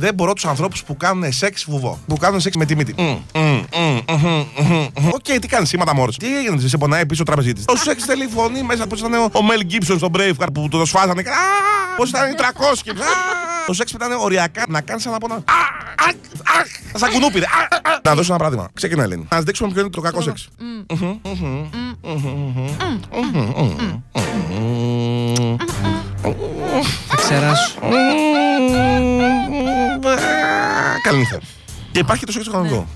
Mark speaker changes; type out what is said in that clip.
Speaker 1: Δεν μπορώ του ανθρώπου που κάνουν σεξ βουβό. Που κάνουν σεξ με τη μύτη. Μμ, μμ, μμ, μμ, μμ, μμ. Οκ, τι κάνει, σήματα μόρφη. Τι έγινε, σε πονάει πίσω ο τραπεζίτη. Το σεξ θέλει φωνή μέσα. Πώ ήταν ο- ο Μέλ Γκίψον στο Braveheart που το σφάζανε. Πώ ήταν οι 300 και. Α, Το σεξ ήταν οριακά να κάνει ένα πονά. Σαν κουνούπι. ρε. Α, α. Να δώσω ένα παράδειγμα. Ξεκινάει, Ελένη. Να σα δείξουμε ποιο είναι το κακό σεξ.
Speaker 2: Θα ξεράσω
Speaker 1: καλή νύχτα. Και υπάρχει το σχέδιο κανονικό.